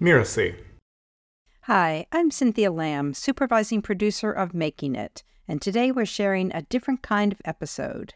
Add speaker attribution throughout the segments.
Speaker 1: Mirasee.
Speaker 2: Hi, I'm Cynthia Lamb, supervising producer of Making It, and today we're sharing a different kind of episode.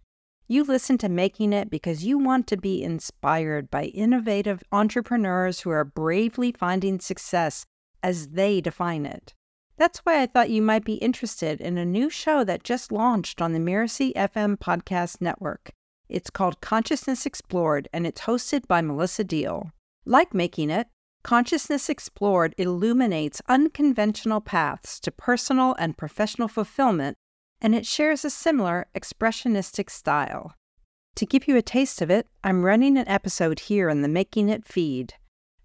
Speaker 2: You listen to Making It because you want to be inspired by innovative entrepreneurs who are bravely finding success as they define it. That's why I thought you might be interested in a new show that just launched on the Mirasee FM podcast network. It's called Consciousness Explored, and it's hosted by Melissa Deal. Like Making It, Consciousness Explored illuminates unconventional paths to personal and professional fulfillment, and it shares a similar expressionistic style. To give you a taste of it, I'm running an episode here in the Making It feed.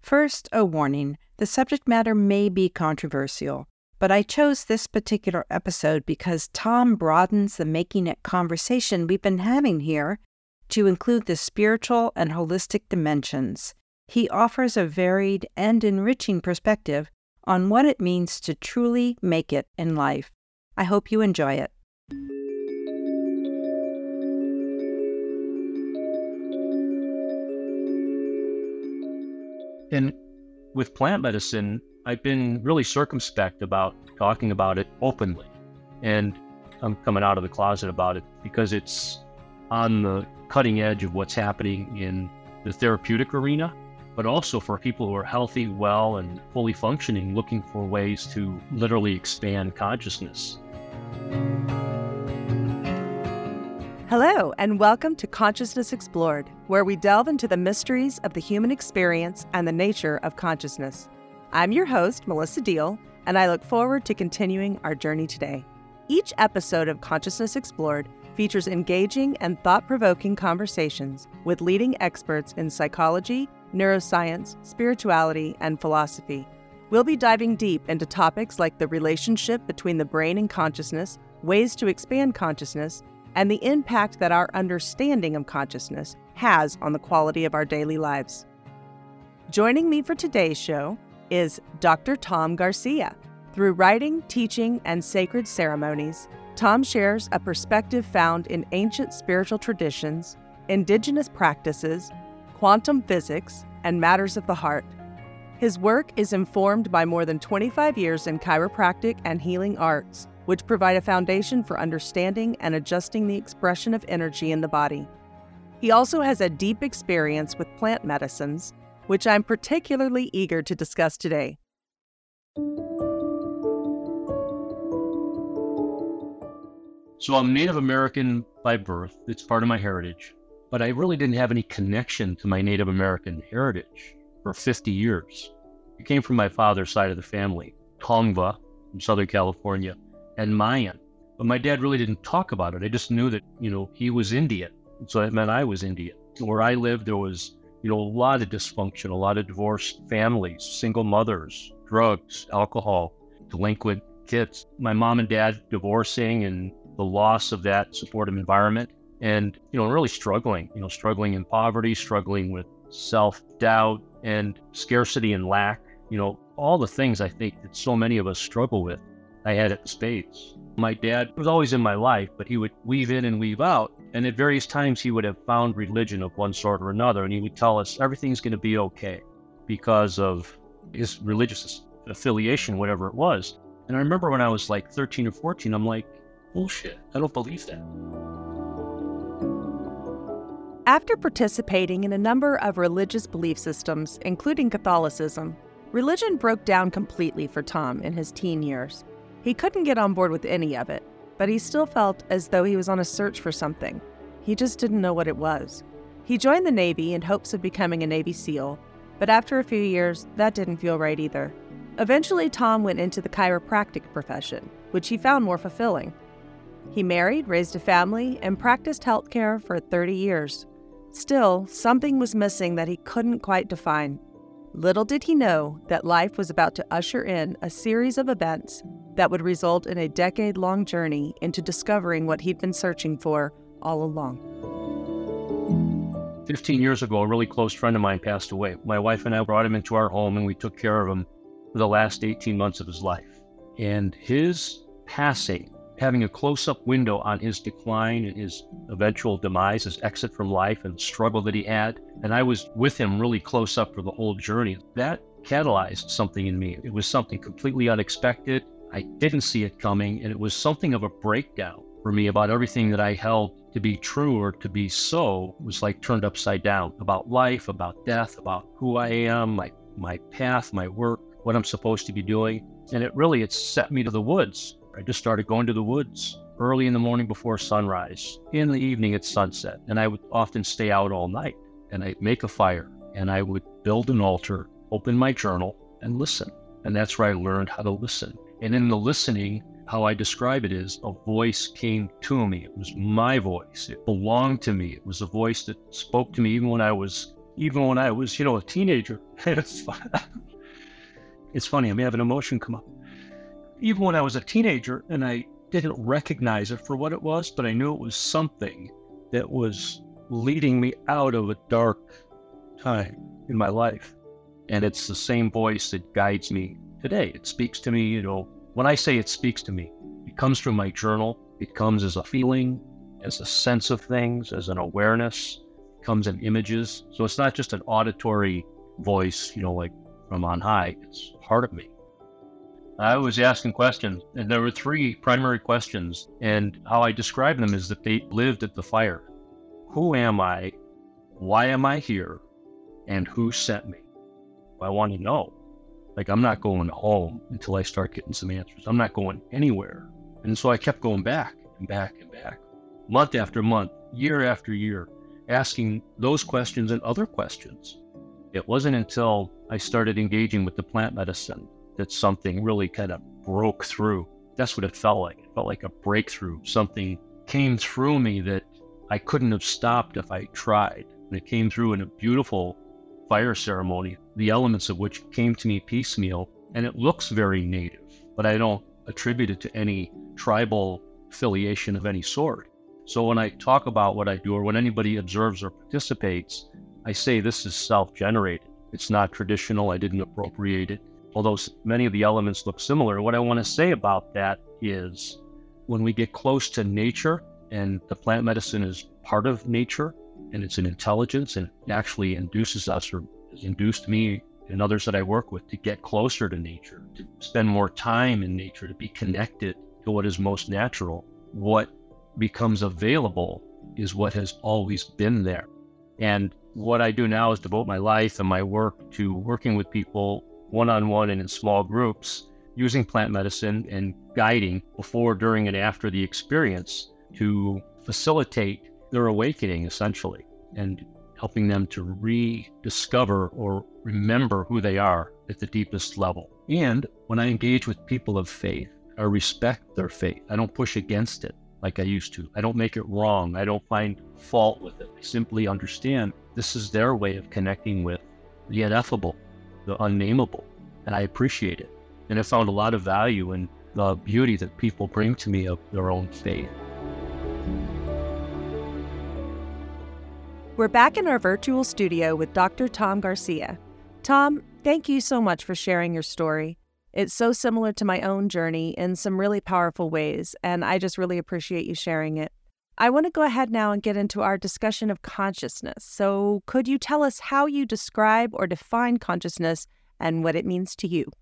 Speaker 2: First, a warning the subject matter may be controversial, but I chose this particular episode because Tom broadens the Making It conversation we've been having here to include the spiritual and holistic dimensions. He offers a varied and enriching perspective on what it means to truly make it in life. I hope you enjoy it.
Speaker 3: And with plant medicine, I've been really circumspect about talking about it openly. And I'm coming out of the closet about it because it's on the cutting edge of what's happening in the therapeutic arena, but also for people who are healthy, well, and fully functioning, looking for ways to literally expand consciousness.
Speaker 4: Hello, and welcome to Consciousness Explored, where we delve into the mysteries of the human experience and the nature of consciousness. I'm your host, Melissa Deal, and I look forward to continuing our journey today. Each episode of Consciousness Explored features engaging and thought provoking conversations with leading experts in psychology, neuroscience, spirituality, and philosophy. We'll be diving deep into topics like the relationship between the brain and consciousness, ways to expand consciousness, and the impact that our understanding of consciousness has on the quality of our daily lives. Joining me for today's show is Dr. Tom Garcia. Through writing, teaching, and sacred ceremonies, Tom shares a perspective found in ancient spiritual traditions, indigenous practices, quantum physics, and matters of the heart. His work is informed by more than 25 years in chiropractic and healing arts, which provide a foundation for understanding and adjusting the expression of energy in the body. He also has a deep experience with plant medicines, which I'm particularly eager to discuss today.
Speaker 3: So I'm Native American by birth, it's part of my heritage, but I really didn't have any connection to my Native American heritage for 50 years. It came from my father's side of the family, Tongva from Southern California and Mayan. But my dad really didn't talk about it. I just knew that, you know, he was Indian. So that meant I was Indian. Where I lived, there was, you know, a lot of dysfunction, a lot of divorced families, single mothers, drugs, alcohol, delinquent kids. My mom and dad divorcing and the loss of that supportive environment and, you know, really struggling, you know, struggling in poverty, struggling with self doubt and scarcity and lack, you know, all the things I think that so many of us struggle with. I had at the Spades. My dad was always in my life, but he would weave in and weave out. And at various times, he would have found religion of one sort or another. And he would tell us everything's going to be okay because of his religious affiliation, whatever it was. And I remember when I was like 13 or 14, I'm like, bullshit. I don't believe that.
Speaker 4: After participating in a number of religious belief systems, including Catholicism, religion broke down completely for Tom in his teen years. He couldn't get on board with any of it, but he still felt as though he was on a search for something. He just didn't know what it was. He joined the Navy in hopes of becoming a Navy SEAL, but after a few years, that didn't feel right either. Eventually, Tom went into the chiropractic profession, which he found more fulfilling. He married, raised a family, and practiced healthcare for 30 years. Still, something was missing that he couldn't quite define. Little did he know that life was about to usher in a series of events that would result in a decade long journey into discovering what he'd been searching for all along.
Speaker 3: 15 years ago, a really close friend of mine passed away. My wife and I brought him into our home and we took care of him for the last 18 months of his life. And his passing, having a close up window on his decline and his eventual demise, his exit from life and the struggle that he had, and I was with him really close up for the whole journey, that catalyzed something in me. It was something completely unexpected. I didn't see it coming, and it was something of a breakdown for me about everything that I held to be true or to be so was like turned upside down about life, about death, about who I am, my my path, my work, what I'm supposed to be doing. And it really it set me to the woods. I just started going to the woods early in the morning before sunrise, in the evening at sunset. And I would often stay out all night and I'd make a fire and I would build an altar, open my journal, and listen. And that's where I learned how to listen. And in the listening, how I describe it is a voice came to me. It was my voice. It belonged to me. It was a voice that spoke to me even when I was even when I was, you know, a teenager. it's, funny, I'm having an emotion come up. Even when I was a teenager and I didn't recognize it for what it was, but I knew it was something that was leading me out of a dark time in my life. And it's the same voice that guides me today. It speaks to me, you know, when I say it speaks to me, it comes from my journal. It comes as a feeling, as a sense of things, as an awareness, it comes in images. So it's not just an auditory voice, you know, like from on high. It's part of me. I was asking questions, and there were three primary questions. And how I describe them is that they lived at the fire. Who am I? Why am I here? And who sent me? I want to know. Like, I'm not going home until I start getting some answers. I'm not going anywhere. And so I kept going back and back and back, month after month, year after year, asking those questions and other questions. It wasn't until I started engaging with the plant medicine that something really kind of broke through. That's what it felt like. It felt like a breakthrough. Something came through me that I couldn't have stopped if I tried. And it came through in a beautiful fire ceremony, the elements of which came to me piecemeal. And it looks very native, but I don't attribute it to any tribal affiliation of any sort. So when I talk about what I do, or when anybody observes or participates, I say this is self generated. It's not traditional. I didn't appropriate it although many of the elements look similar. What I want to say about that is when we get close to nature, and the plant medicine is part of nature, and it's an intelligence, and actually induces us or induced me and others that I work with to get closer to nature, to spend more time in nature, to be connected to what is most natural. What becomes available is what has always been there. And what I do now is devote my life and my work to working with people one on one and in small groups using plant medicine and guiding before, during, and after the experience to facilitate their awakening essentially and helping them to rediscover or remember who they are at the deepest level. And when I engage with people of faith, I respect their faith. I don't push against it like I used to. I don't make it wrong. I don't find fault with it. I simply understand this is their way of connecting with the ineffable the unnameable. And I appreciate it. And I found a lot of value in the beauty that people bring to me of their own faith.
Speaker 4: We're back in our virtual studio with Dr. Tom Garcia. Tom, thank you so much for sharing your story. It's so similar to my own journey in some really powerful ways, and I just really appreciate you sharing it. I want to go ahead now and get into our discussion of consciousness. So, could you tell us how you describe or define consciousness and what it means to you?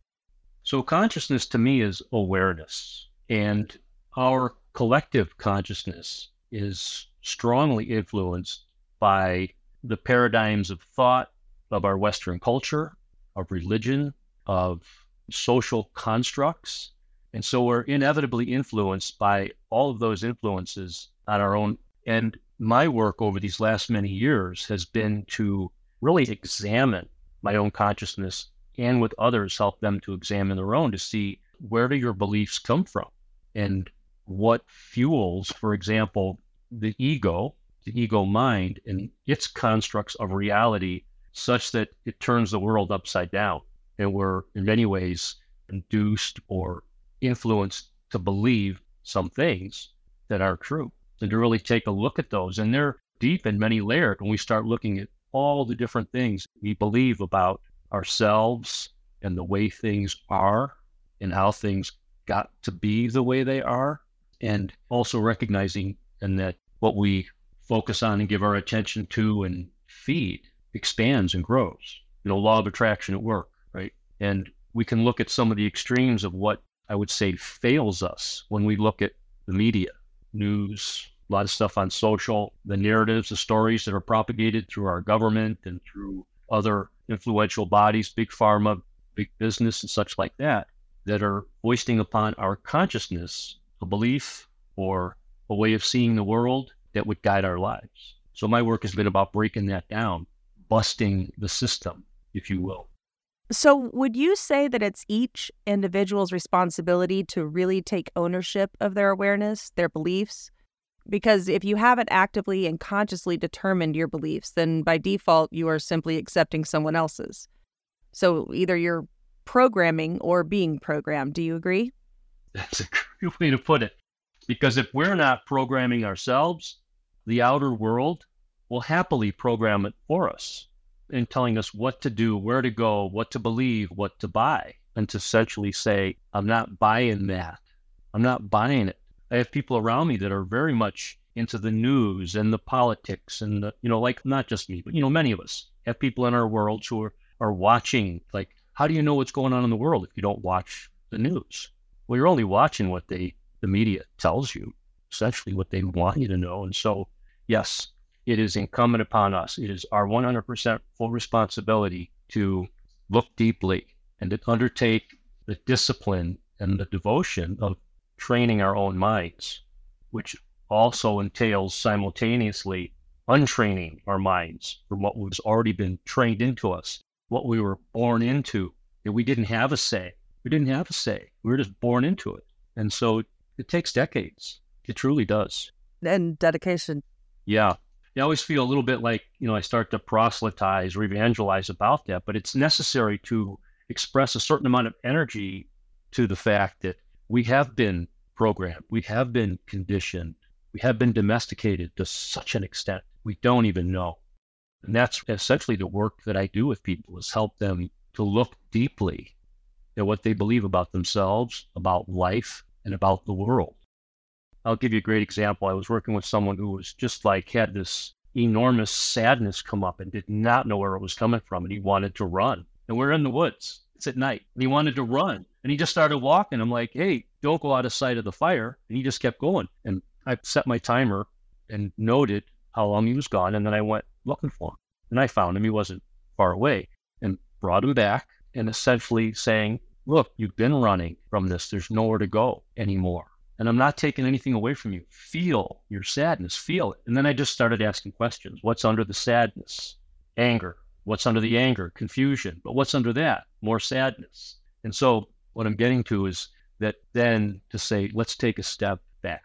Speaker 3: So, consciousness to me is awareness, and our collective consciousness is strongly influenced by the paradigms of thought of our Western culture, of religion, of social constructs. And so we're inevitably influenced by all of those influences on our own. And my work over these last many years has been to really examine my own consciousness and with others help them to examine their own to see where do your beliefs come from and what fuels, for example, the ego, the ego mind, and its constructs of reality such that it turns the world upside down. And we're in many ways induced or influenced to believe some things that are true and to really take a look at those. And they're deep and many layered when we start looking at all the different things we believe about ourselves and the way things are and how things got to be the way they are. And also recognizing and that what we focus on and give our attention to and feed expands and grows. You know, law of attraction at work, right? And we can look at some of the extremes of what I would say fails us when we look at the media, news, a lot of stuff on social, the narratives, the stories that are propagated through our government and through other influential bodies, big pharma, big business, and such like that, that are foisting upon our consciousness a belief or a way of seeing the world that would guide our lives. So my work has been about breaking that down, busting the system, if you will.
Speaker 4: So, would you say that it's each individual's responsibility to really take ownership of their awareness, their beliefs? Because if you haven't actively and consciously determined your beliefs, then by default, you are simply accepting someone else's. So, either you're programming or being programmed. Do you agree?
Speaker 3: That's a great way to put it. Because if we're not programming ourselves, the outer world will happily program it for us in telling us what to do, where to go, what to believe, what to buy, and to essentially say, I'm not buying that. I'm not buying it. I have people around me that are very much into the news and the politics and the, you know, like not just me, but you know, many of us have people in our world who are, are watching. Like, how do you know what's going on in the world if you don't watch the news? Well, you're only watching what they the media tells you, essentially what they want you to know. And so, yes, it is incumbent upon us. It is our 100% full responsibility to look deeply and to undertake the discipline and the devotion of training our own minds, which also entails simultaneously untraining our minds from what was already been trained into us, what we were born into, that we didn't have a say. We didn't have a say. We were just born into it. And so it takes decades. It truly does.
Speaker 4: And dedication.
Speaker 3: Yeah. I always feel a little bit like, you know, I start to proselytize or evangelize about that, but it's necessary to express a certain amount of energy to the fact that we have been programmed, we have been conditioned, we have been domesticated to such an extent we don't even know. And that's essentially the work that I do with people is help them to look deeply at what they believe about themselves, about life, and about the world. I'll give you a great example. I was working with someone who was just like had this enormous sadness come up and did not know where it was coming from. And he wanted to run. And we're in the woods. It's at night. And he wanted to run. And he just started walking. I'm like, hey, don't go out of sight of the fire. And he just kept going. And I set my timer and noted how long he was gone. And then I went looking for him. And I found him. He wasn't far away and brought him back and essentially saying, look, you've been running from this. There's nowhere to go anymore. And I'm not taking anything away from you. Feel your sadness, feel it. And then I just started asking questions. What's under the sadness? Anger. What's under the anger? Confusion. But what's under that? More sadness. And so what I'm getting to is that then to say, let's take a step back.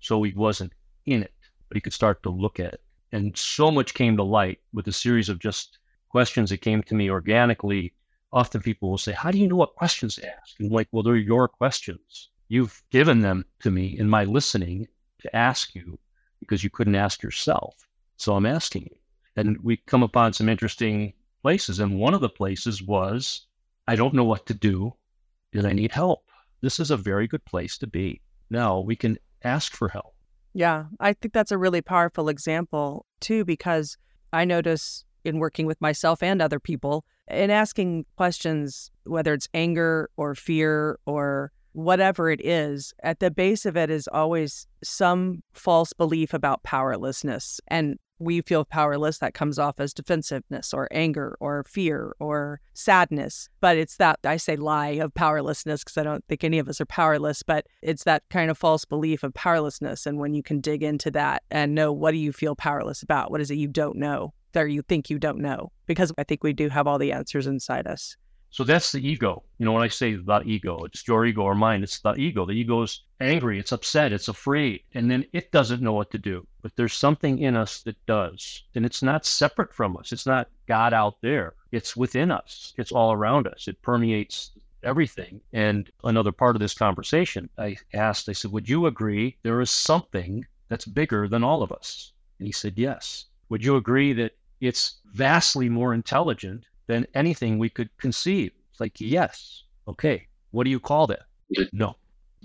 Speaker 3: So he wasn't in it, but he could start to look at it. And so much came to light with a series of just questions that came to me organically. Often people will say, How do you know what questions to ask? And I'm like, well, they're your questions. You've given them to me in my listening to ask you because you couldn't ask yourself. So I'm asking you. And we come upon some interesting places. And one of the places was, I don't know what to do and I need help. This is a very good place to be. Now we can ask for help.
Speaker 4: Yeah, I think that's a really powerful example too, because I notice in working with myself and other people in asking questions, whether it's anger or fear or whatever it is, at the base of it is always some false belief about powerlessness. And we feel powerless, that comes off as defensiveness or anger or fear or sadness. But it's that, I say lie of powerlessness because I don't think any of us are powerless, but it's that kind of false belief of powerlessness. And when you can dig into that and know what do you feel powerless about? What is it you don't know? Or you think you don't know? Because I think we do have all the answers inside us.
Speaker 3: So that's the ego. You know, when I say the ego, it's your ego or mine, it's the ego. The ego is angry, it's upset, it's afraid, and then it doesn't know what to do. But there's something in us that does. And it's not separate from us. It's not God out there. It's within us. It's all around us. It permeates everything. And another part of this conversation, I asked, I said, Would you agree there is something that's bigger than all of us? And he said, Yes. Would you agree that it's vastly more intelligent than anything we could conceive. It's like, yes, okay. What do you call that? No.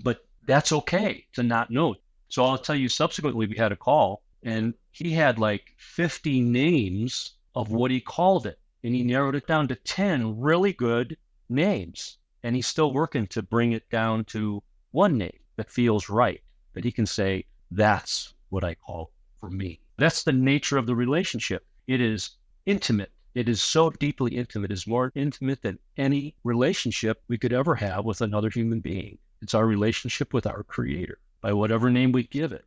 Speaker 3: But that's okay to not know. So I'll tell you, subsequently, we had a call and he had like 50 names of what he called it. And he narrowed it down to 10 really good names. And he's still working to bring it down to one name that feels right, that he can say, that's what I call for me. That's the nature of the relationship. It is intimate. It is so deeply intimate. It's more intimate than any relationship we could ever have with another human being. It's our relationship with our creator by whatever name we give it.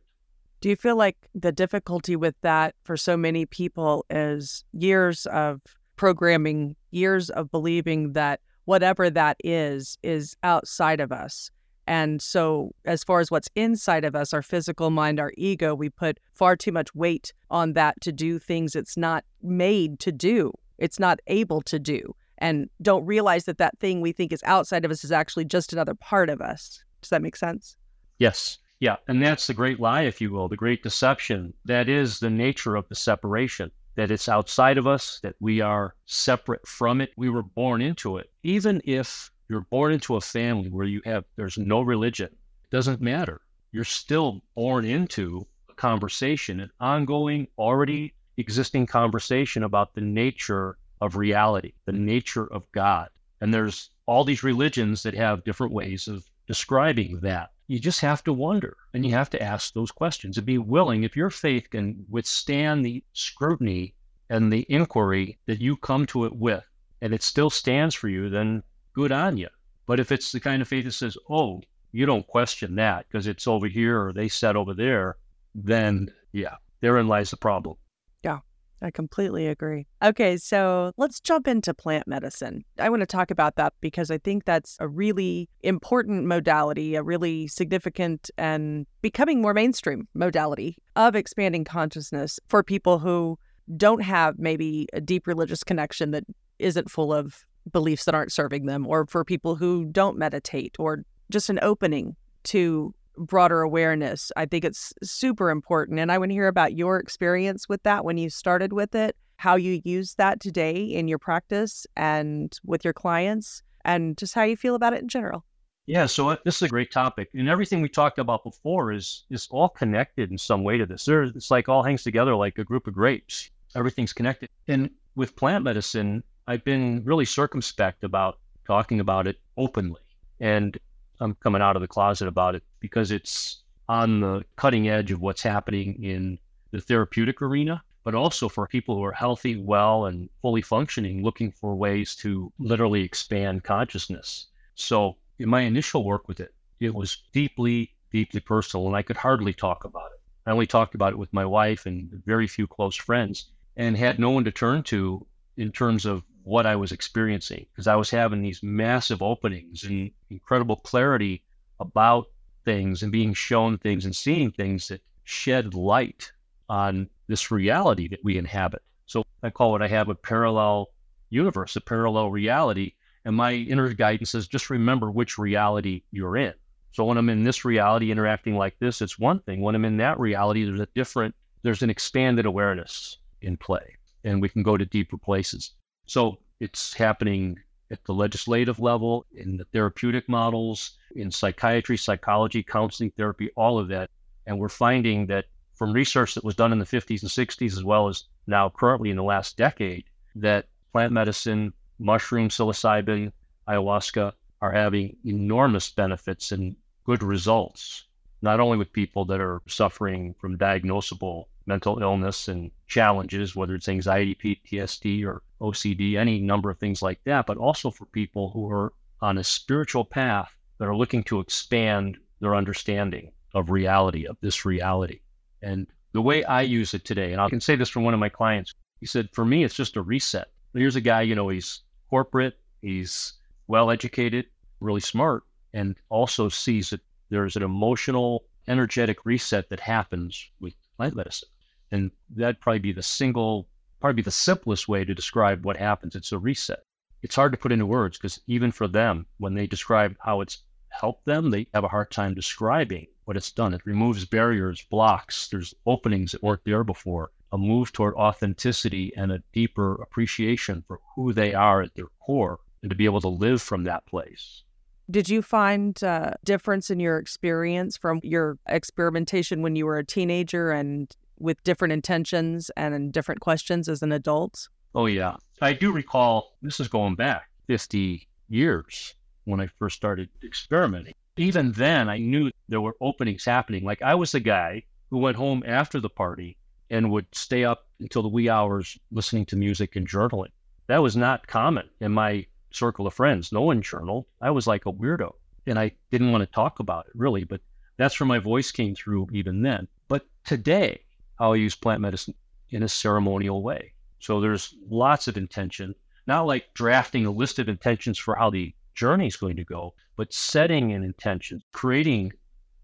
Speaker 4: Do you feel like the difficulty with that for so many people is years of programming, years of believing that whatever that is, is outside of us? And so, as far as what's inside of us, our physical mind, our ego, we put far too much weight on that to do things it's not made to do, it's not able to do, and don't realize that that thing we think is outside of us is actually just another part of us. Does that make sense?
Speaker 3: Yes. Yeah. And that's the great lie, if you will, the great deception. That is the nature of the separation, that it's outside of us, that we are separate from it. We were born into it. Even if you're born into a family where you have, there's no religion, it doesn't matter. You're still born into a conversation, an ongoing, already existing conversation about the nature of reality, the nature of God. And there's all these religions that have different ways of describing that you just have to wonder and you have to ask those questions and be willing. If your faith can withstand the scrutiny and the inquiry that you come to it with, and it still stands for you, then good on you. But if it's the kind of faith that says, oh, you don't question that because it's over here or they said over there, then yeah, therein lies the problem.
Speaker 4: Yeah, I completely agree. Okay, so let's jump into plant medicine. I want to talk about that because I think that's a really important modality, a really significant and becoming more mainstream modality of expanding consciousness for people who don't have maybe a deep religious connection that isn't full of beliefs that aren't serving them, or for people who don't meditate, or just an opening to broader awareness. I think it's super important. And I want to hear about your experience with that when you started with it, how you use that today in your practice and with your clients, and just how you feel about it in general.
Speaker 3: Yeah, so uh, this is a great topic, and everything we talked about before is is all connected in some way to this. There, it's like all hangs together like a group of grapes. Everything's connected. And with plant medicine, I've been really circumspect about talking about it openly. And I'm coming out of the closet about it because it's on the cutting edge of what's happening in the therapeutic arena, but also for people who are healthy, well, and fully functioning, looking for ways to literally expand consciousness. So, in my initial work with it, it was deeply, deeply personal, and I could hardly talk about it. I only talked about it with my wife and very few close friends, and had no one to turn to in terms of what I was experiencing because I was having these massive openings and mm-hmm. incredible clarity about things and being shown things and seeing things that shed light on this reality that we inhabit. So I call what I have a parallel universe, a parallel reality. And my inner guidance says just remember which reality you're in. So when I'm in this reality interacting like this, it's one thing. When I'm in that reality, there's a different, there's an expanded awareness in play, and we can go to deeper places. So it's happening at the legislative level, in the therapeutic models, in psychiatry, psychology, counseling, therapy, all of that. And we're finding that from research that was done in the 50s and 60s, as well as now currently in the last decade, that plant medicine, mushroom, psilocybin, ayahuasca are having enormous benefits and good results, not only with people that are suffering from diagnosable mental illness and challenges, whether it's anxiety, PTSD, or OCD, any number of things like that, but also for people who are on a spiritual path that are looking to expand their understanding of reality, of this reality. And the way I use it today, and I can say this from one of my clients, he said, for me, it's just a reset. Here's a guy, you know, he's corporate, he's well educated, really smart, and also sees that there's an emotional, energetic reset that happens with plant medicine. And that'd probably be the single, probably the simplest way to describe what happens. It's a reset. It's hard to put into words because even for them, when they describe how it's helped them, they have a hard time describing what it's done. It removes barriers, blocks, there's openings that weren't there before, a move toward authenticity and a deeper appreciation for who they are at their core and to be able to live from that place.
Speaker 4: Did you find a uh, difference in your experience from your experimentation when you were a teenager and with different intentions and different questions as an adult?
Speaker 3: Oh, yeah. I do recall, this is going back 50 years when I first started experimenting. Even then, I knew there were openings happening. Like I was the guy who went home after the party and would stay up until the wee hours listening to music and journaling. That was not common in my circle of friends. No one journaled. I was like a weirdo and I didn't want to talk about it really, but that's where my voice came through even then. But today, I'll use plant medicine in a ceremonial way. So there's lots of intention, not like drafting a list of intentions for how the journey is going to go, but setting an intention, creating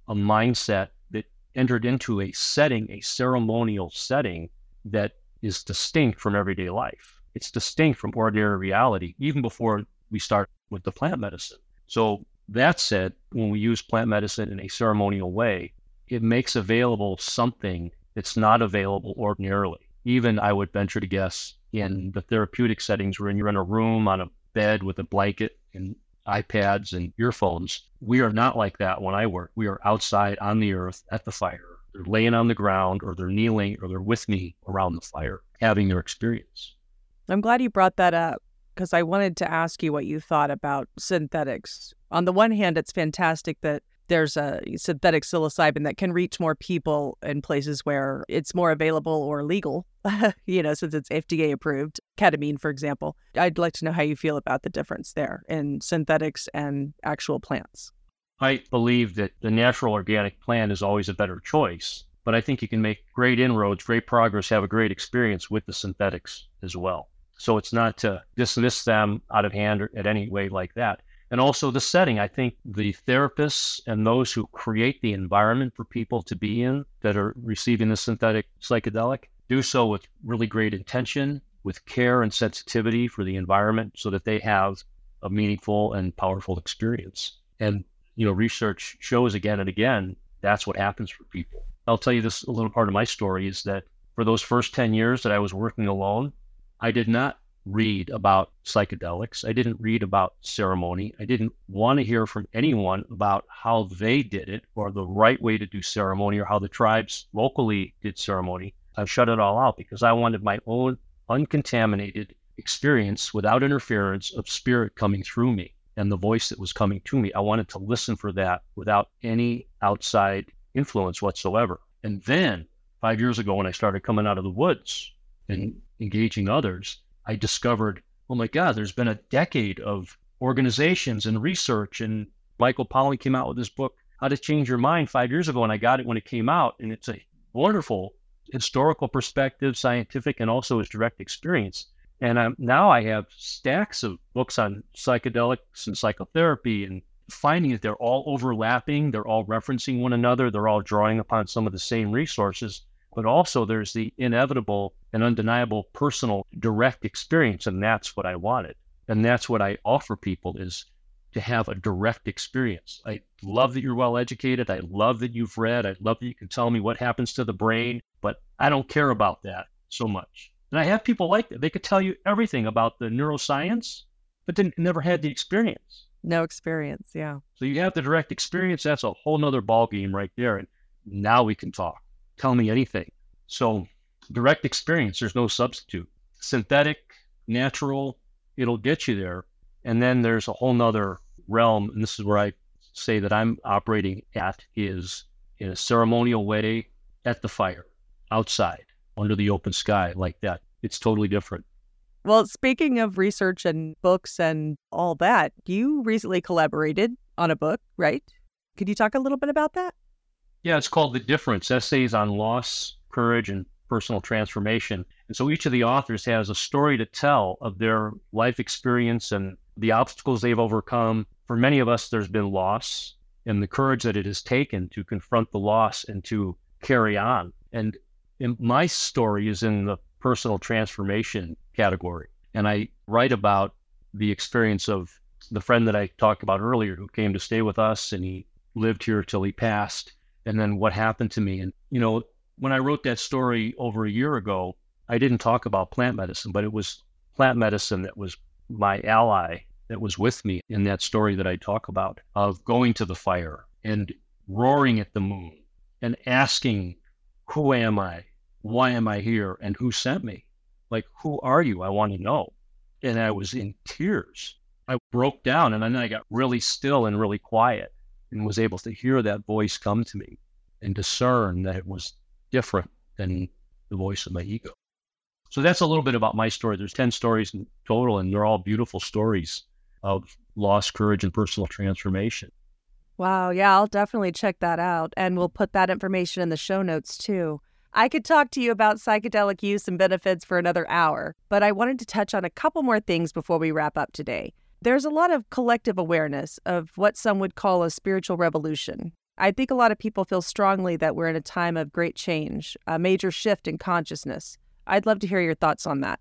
Speaker 3: a mindset that entered into a setting, a ceremonial setting that is distinct from everyday life. It's distinct from ordinary reality, even before we start with the plant medicine. So, that said, when we use plant medicine in a ceremonial way, it makes available something that's not available ordinarily. Even I would venture to guess in mm-hmm. the therapeutic settings where you're in a room on a bed with a blanket and iPads and earphones. We are not like that when I work. We are outside on the earth at the fire. They're laying on the ground or they're kneeling or they're with me around the fire having their experience.
Speaker 4: I'm glad you brought that up because I wanted to ask you what you thought about synthetics. On the one hand, it's fantastic that there's a synthetic psilocybin that can reach more people in places where it's more available or legal, you know, since it's FDA approved, ketamine, for example. I'd like to know how you feel about the difference there in synthetics and actual plants.
Speaker 3: I believe that the natural organic plant is always a better choice, but I think you can make great inroads, great progress, have a great experience with the synthetics as well. So it's not to dismiss them out of hand or at any way like that and also the setting. I think the therapists and those who create the environment for people to be in that are receiving the synthetic psychedelic do so with really great intention, with care and sensitivity for the environment so that they have a meaningful and powerful experience. And, you know, research shows again and again that's what happens for people. I'll tell you this a little part of my story is that for those first 10 years that I was working alone, I did not read about psychedelics. I didn't read about ceremony. I didn't want to hear from anyone about how they did it or the right way to do ceremony or how the tribes locally did ceremony. I shut it all out because I wanted my own uncontaminated experience without interference of spirit coming through me and the voice that was coming to me. I wanted to listen for that without any outside influence whatsoever. And then five years ago, when I started coming out of the woods and engaging others, I discovered, oh my God, there's been a decade of organizations and research. And Michael Pollan came out with this book, How to Change Your Mind, five years ago. And I got it when it came out. And it's a wonderful historical perspective, scientific, and also his direct experience. And I'm, now I have stacks of books on psychedelics and psychotherapy and finding that they're all overlapping, they're all referencing one another, they're all drawing upon some of the same resources but also there's the inevitable and undeniable personal direct experience and that's what i wanted. And that's what i offer people is to have a direct experience. I love that you're well educated. I love that you've read. I love that you can tell me what happens to the brain but i don't care about that so much. And i have people like that. They could tell you everything about the neuroscience but then never had the experience.
Speaker 4: No experience yeah.
Speaker 3: So you have the direct experience that's a whole nother ball game right there and now we can talk tell me anything. So, direct experience, there's no substitute. Synthetic, natural, it'll get you there. And then there's a whole nother realm, and this is where I say that I'm operating at is in a ceremonial way at the fire, outside, under the open sky, like that. It's totally different.
Speaker 4: Well, speaking of research and books and all that, you recently collaborated on a book, right? Could you talk a little bit about that?
Speaker 3: Yeah, it's called The Difference Essays on Loss, Courage, and Personal Transformation. And so each of the authors has a story to tell of their life experience and the obstacles they've overcome. For many of us, there's been loss and the courage that it has taken to confront the loss and to carry on. And my story is in the personal transformation category. And I write about the experience of the friend that I talked about earlier who came to stay with us and he lived here till he passed and then what happened to me. And, you know, when I wrote that story over a year ago, I didn't talk about plant medicine, but it was plant medicine that was my ally that was with me in that story that I talk about of going to the fire and roaring at the moon and asking, Who am I? Why am I here? And who sent me? Like, who are you? I want to know. And I was in tears. I broke down and then I got really still and really quiet and was able to hear that voice come to me and discern that it was different than the voice of my ego. So that's a little bit about my story. There's 10 stories in total, and they're all beautiful stories of lost courage and personal transformation.
Speaker 4: Wow. Yeah, I'll definitely check that out. And we'll put that information in the show notes too. I could talk to you about psychedelic use and benefits for another hour, but I wanted to touch on a couple more things before we wrap up today. There's a lot of collective awareness of what some would call a spiritual revolution. I think a lot of people feel strongly that we're in a time of great change, a major shift in consciousness. I'd love to hear your thoughts on that.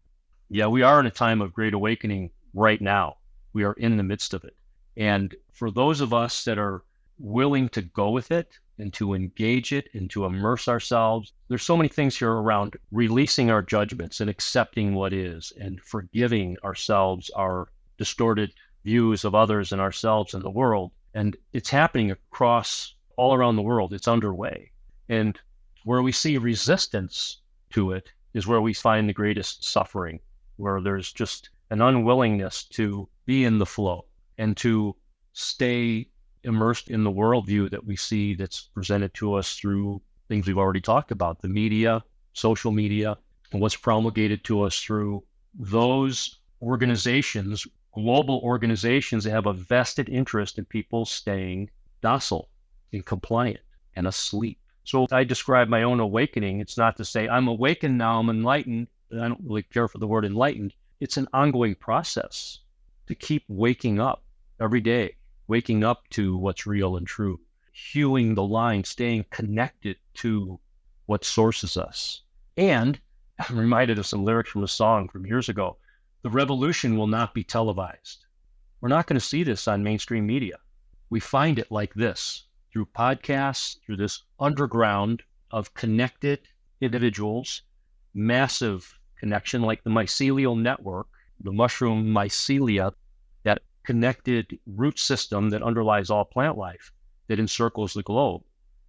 Speaker 3: Yeah, we are in a time of great awakening right now. We are in the midst of it. And for those of us that are willing to go with it and to engage it and to immerse ourselves, there's so many things here around releasing our judgments and accepting what is and forgiving ourselves, our distorted views of others and ourselves and the world. And it's happening across all around the world. It's underway. And where we see resistance to it is where we find the greatest suffering, where there's just an unwillingness to be in the flow and to stay immersed in the worldview that we see that's presented to us through things we've already talked about the media, social media, and what's promulgated to us through those organizations, global organizations that have a vested interest in people staying docile and compliant and asleep. So I describe my own awakening. It's not to say I'm awakened now, I'm enlightened. I don't really care for the word enlightened. It's an ongoing process to keep waking up every day, waking up to what's real and true, hewing the line, staying connected to what sources us. And I'm reminded of some lyrics from a song from years ago. The revolution will not be televised. We're not going to see this on mainstream media. We find it like this through podcasts, through this underground of connected individuals, massive connection like the mycelial network, the mushroom mycelia, that connected root system that underlies all plant life that encircles the globe.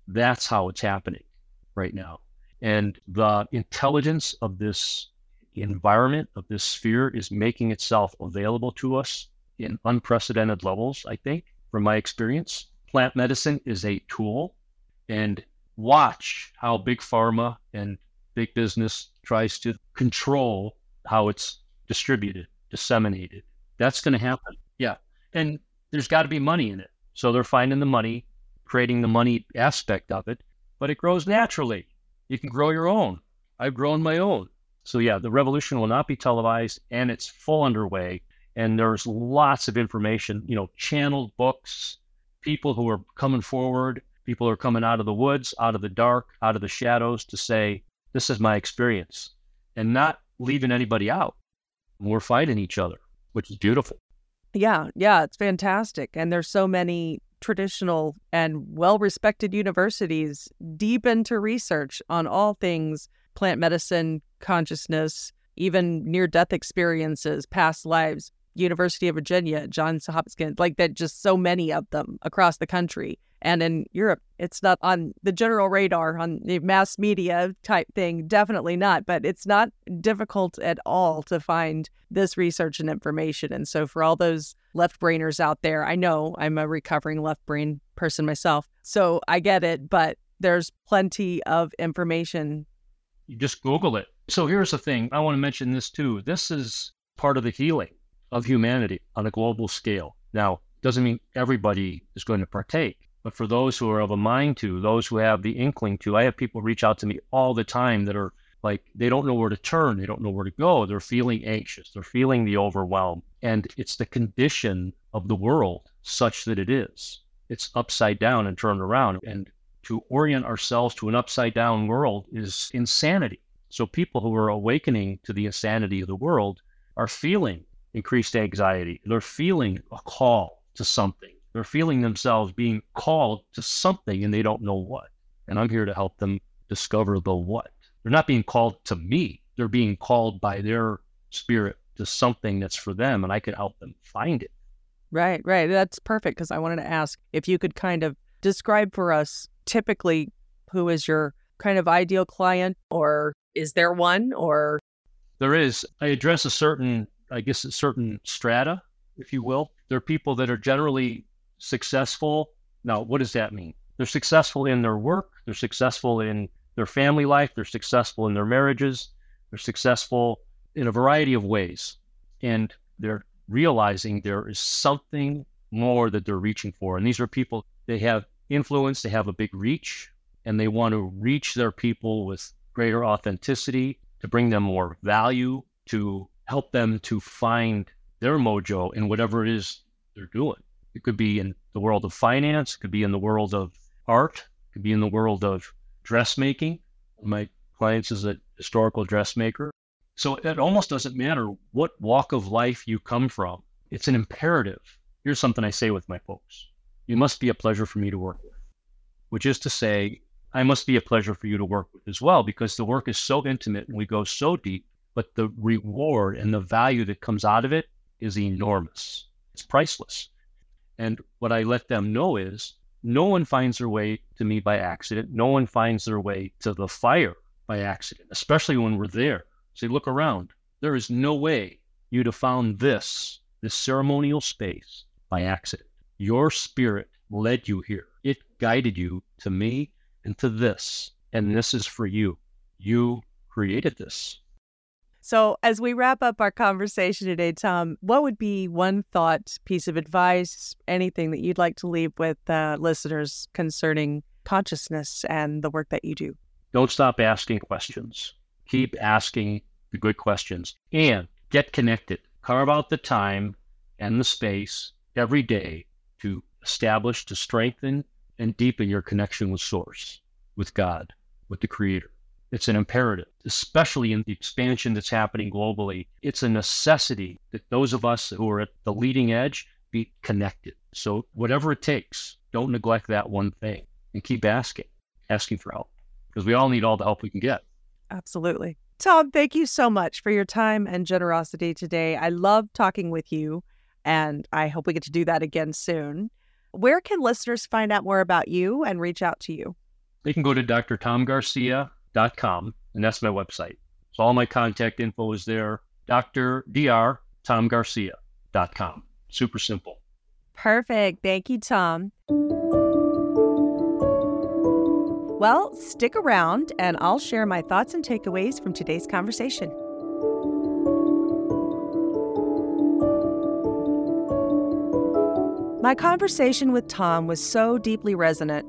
Speaker 3: That's how it's happening right now. And the intelligence of this environment, of this sphere, is making itself available to us in unprecedented levels, I think, from my experience plant medicine is a tool and watch how big pharma and big business tries to control how it's distributed, disseminated. That's going to happen. Yeah. And there's got to be money in it. So they're finding the money, creating the money aspect of it, but it grows naturally. You can grow your own. I've grown my own. So yeah, the revolution will not be televised and it's full underway. And there's lots of information, you know, channeled books, people who are coming forward, people who are coming out of the woods, out of the dark, out of the shadows to say, this is my experience and not leaving anybody out. We're fighting each other, which is beautiful.
Speaker 4: Yeah, yeah, it's fantastic. And there's so many traditional and well respected universities deep into research on all things plant medicine, consciousness, even near death experiences, past lives. University of Virginia, Johns Hopkins, like that, just so many of them across the country. And in Europe, it's not on the general radar on the mass media type thing. Definitely not. But it's not difficult at all to find this research and information. And so, for all those left brainers out there, I know I'm a recovering left brain person myself. So I get it. But there's plenty of information.
Speaker 3: You just Google it. So, here's the thing I want to mention this too. This is part of the healing of humanity on a global scale. Now, doesn't mean everybody is going to partake, but for those who are of a mind to, those who have the inkling to, I have people reach out to me all the time that are like they don't know where to turn, they don't know where to go, they're feeling anxious, they're feeling the overwhelm, and it's the condition of the world such that it is. It's upside down and turned around, and to orient ourselves to an upside down world is insanity. So people who are awakening to the insanity of the world are feeling increased anxiety. They're feeling a call to something. They're feeling themselves being called to something and they don't know what. And I'm here to help them discover the what. They're not being called to me, they're being called by their spirit to something that's for them, and I could help them find it.
Speaker 4: Right, right. That's perfect because I wanted to ask if you could kind of describe for us typically who is your kind of ideal client, or is there one, or
Speaker 3: there is. I address a certain I guess, a certain strata if you will. They're people that are generally successful. Now, what does that mean? They're successful in their work, they're successful in their family life, they're successful in their marriages, they're successful in a variety of ways. And they're realizing there is something more that they're reaching for. And these are people, they have influence, they have a big reach, and they want to reach their people with greater authenticity, to bring them more value, to help them to find their mojo in whatever it is they're doing. It could be in the world of finance, it could be in the world of art, it could be in the world of dressmaking. My clients is a historical dressmaker. So it almost doesn't matter what walk of life you come from. It's an imperative. Here's something I say with my folks. You must be a pleasure for me to work with, which is to say, I must be a pleasure for you to work with as well, because the work is so intimate and we go so deep, but the reward and the value that comes out of it is enormous. It's priceless. And what I let them know is no one finds their way to me by accident. No one finds their way to the fire by accident, especially when we're there. Say, look around. There is no way you'd have found this, this ceremonial space, by accident. Your spirit led you here. It guided you to me and to this. And this is for you. You created this.
Speaker 4: So, as we wrap up our conversation today, Tom, what would be one thought, piece of advice, anything that you'd like to leave with uh, listeners concerning consciousness and the work that you do?
Speaker 3: Don't stop asking questions. Keep asking the good questions and get connected. Carve out the time and the space every day to establish, to strengthen, and deepen your connection with Source, with God, with the Creator. It's an imperative, especially in the expansion that's happening globally. It's a necessity that those of us who are at the leading edge be connected. So, whatever it takes, don't neglect that one thing and keep asking, asking for help because we all need all the help we can get.
Speaker 4: Absolutely. Tom, thank you so much for your time and generosity today. I love talking with you, and I hope we get to do that again soon. Where can listeners find out more about you and reach out to you?
Speaker 3: They can go to drtomgarcia.com com, and that's my website. So all my contact info is there. Dr. Dr. com. Super simple.
Speaker 4: Perfect. Thank you, Tom. Well, stick around and I'll share my thoughts and takeaways from today's conversation. My conversation with Tom was so deeply resonant,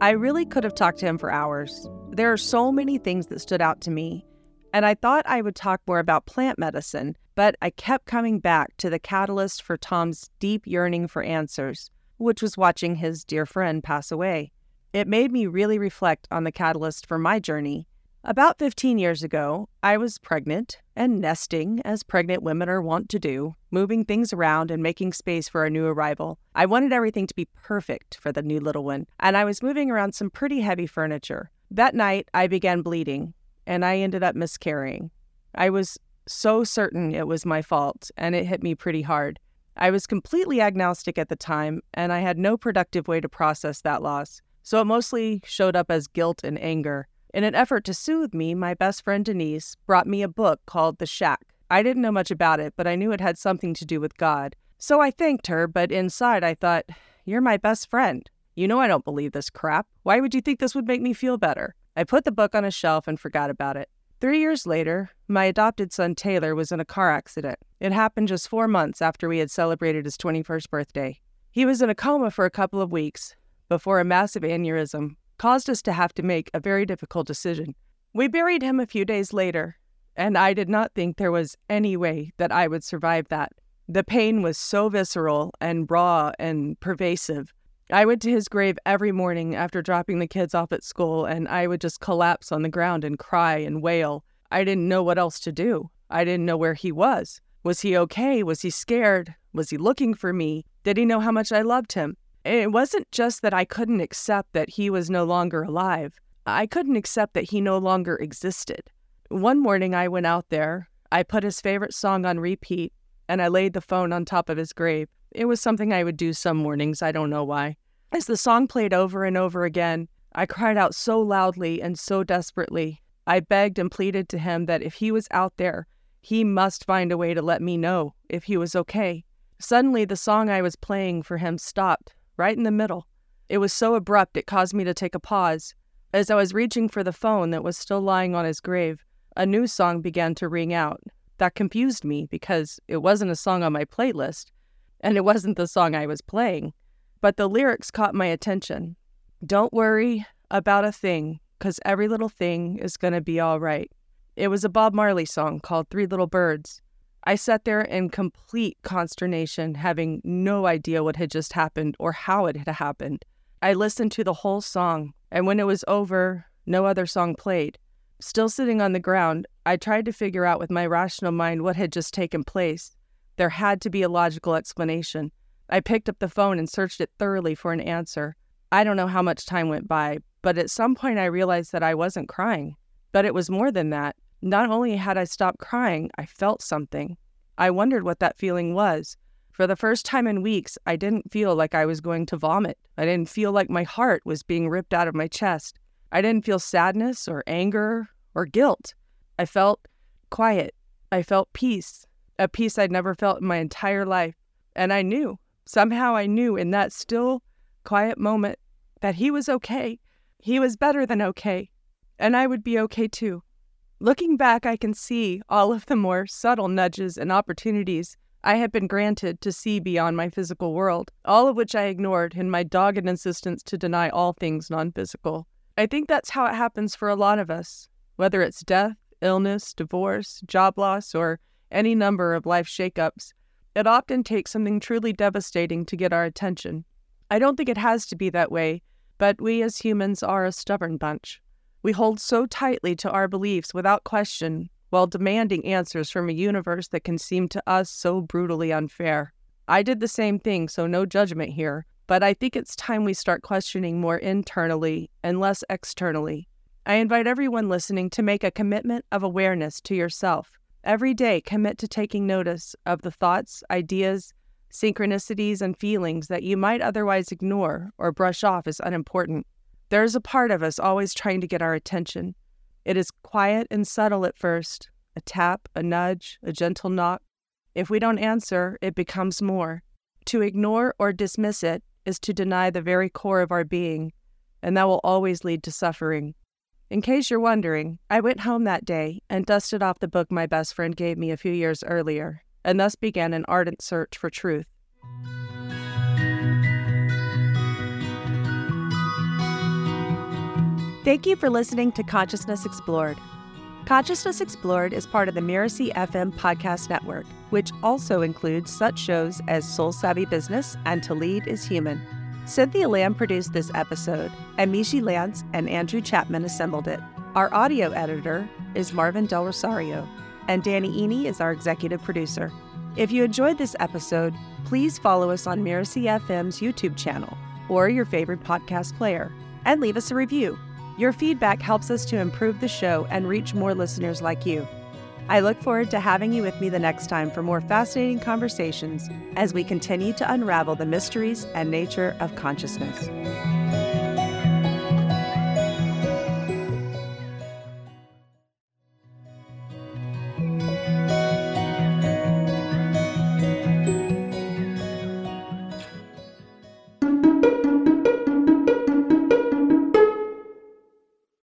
Speaker 4: I really could have talked to him for hours. There are so many things that stood out to me, and I thought I would talk more about plant medicine, but I kept coming back to the catalyst for Tom's deep yearning for answers, which was watching his dear friend pass away. It made me really reflect on the catalyst for my journey. About 15 years ago, I was pregnant and nesting, as pregnant women are wont to do, moving things around and making space for a new arrival. I wanted everything to be perfect for the new little one, and I was moving around some pretty heavy furniture. That night, I began bleeding, and I ended up miscarrying. I was so certain it was my fault, and it hit me pretty hard. I was completely agnostic at the time, and I had no productive way to process that loss, so it mostly showed up as guilt and anger. In an effort to soothe me, my best friend Denise brought me a book called The Shack. I didn't know much about it, but I knew it had something to do with God. So I thanked her, but inside I thought, You're my best friend. You know I don't believe this crap. Why would you think this would make me feel better? I put the book on a shelf and forgot about it. Three years later, my adopted son Taylor was in a car accident. It happened just four months after we had celebrated his 21st birthday. He was in a coma for a couple of weeks before a massive aneurysm caused us to have to make a very difficult decision. We buried him a few days later, and I did not think there was any way that I would survive that. The pain was so visceral and raw and pervasive I went to his grave every morning after dropping the kids off at school, and I would just collapse on the ground and cry and wail. I didn't know what else to do. I didn't know where he was. Was he okay? Was he scared? Was he looking for me? Did he know how much I loved him? It wasn't just that I couldn't accept that he was no longer alive. I couldn't accept that he no longer existed. One morning I went out there, I put his favorite song on repeat, and I laid the phone on top of his grave. It was something I would do some mornings, I don't know why. As the song played over and over again, I cried out so loudly and so desperately. I begged and pleaded to him that if he was out there, he must find a way to let me know if he was okay. Suddenly, the song I was playing for him stopped, right in the middle. It was so abrupt it caused me to take a pause. As I was reaching for the phone that was still lying on his grave, a new song began to ring out. That confused me because it wasn't a song on my playlist, and it wasn't the song I was playing. But the lyrics caught my attention. Don't worry about a thing, 'cause every little thing is going to be all right. It was a Bob Marley song called Three Little Birds. I sat there in complete consternation, having no idea what had just happened or how it had happened. I listened to the whole song, and when it was over, no other song played. Still sitting on the ground, I tried to figure out with my rational mind what had just taken place. There had to be a logical explanation. I picked up the phone and searched it thoroughly for an answer. I don't know how much time went by, but at some point I realized that I wasn't crying. But it was more than that. Not only had I stopped crying, I felt something. I wondered what that feeling was. For the first time in weeks, I didn't feel like I was going to vomit. I didn't feel like my heart was being ripped out of my chest. I didn't feel sadness or anger or guilt. I felt quiet. I felt peace, a peace I'd never felt in my entire life. And I knew, somehow I knew in that still, quiet moment that he was okay. He was better than okay. And I would be okay too. Looking back, I can see all of the more subtle nudges and opportunities I had been granted to see beyond my physical world, all of which I ignored in my dogged insistence to deny all things non physical. I think that's how it happens for a lot of us, whether it's death, illness, divorce, job loss, or any number of life shakeups. It often takes something truly devastating to get our attention. I don't think it has to be that way, but we as humans are a stubborn bunch. We hold so tightly to our beliefs without question while demanding answers from a universe that can seem to us so brutally unfair. I did the same thing, so no judgment here, but I think it's time we start questioning more internally and less externally. I invite everyone listening to make a commitment of awareness to yourself. Every day, commit to taking notice of the thoughts, ideas, synchronicities, and feelings that you might otherwise ignore or brush off as unimportant. There is a part of us always trying to get our attention. It is quiet and subtle at first a tap, a nudge, a gentle knock. If we don't answer, it becomes more. To ignore or dismiss it is to deny the very core of our being, and that will always lead to suffering. In case you're wondering, I went home that day and dusted off the book my best friend gave me a few years earlier, and thus began an ardent search for truth. Thank you for listening to Consciousness Explored. Consciousness Explored is part of the Mirasee FM podcast network, which also includes such shows as Soul Savvy Business and To Lead is Human. Cynthia Lamb produced this episode, and Michi Lantz and Andrew Chapman assembled it. Our audio editor is Marvin Del Rosario, and Danny Iny is our executive producer. If you enjoyed this episode, please follow us on Mirasee FM's YouTube channel or your favorite podcast player, and leave us a review. Your feedback helps us to improve the show and reach more listeners like you. I look forward to having you with me the next time for more fascinating conversations as we continue to unravel the mysteries and nature of consciousness.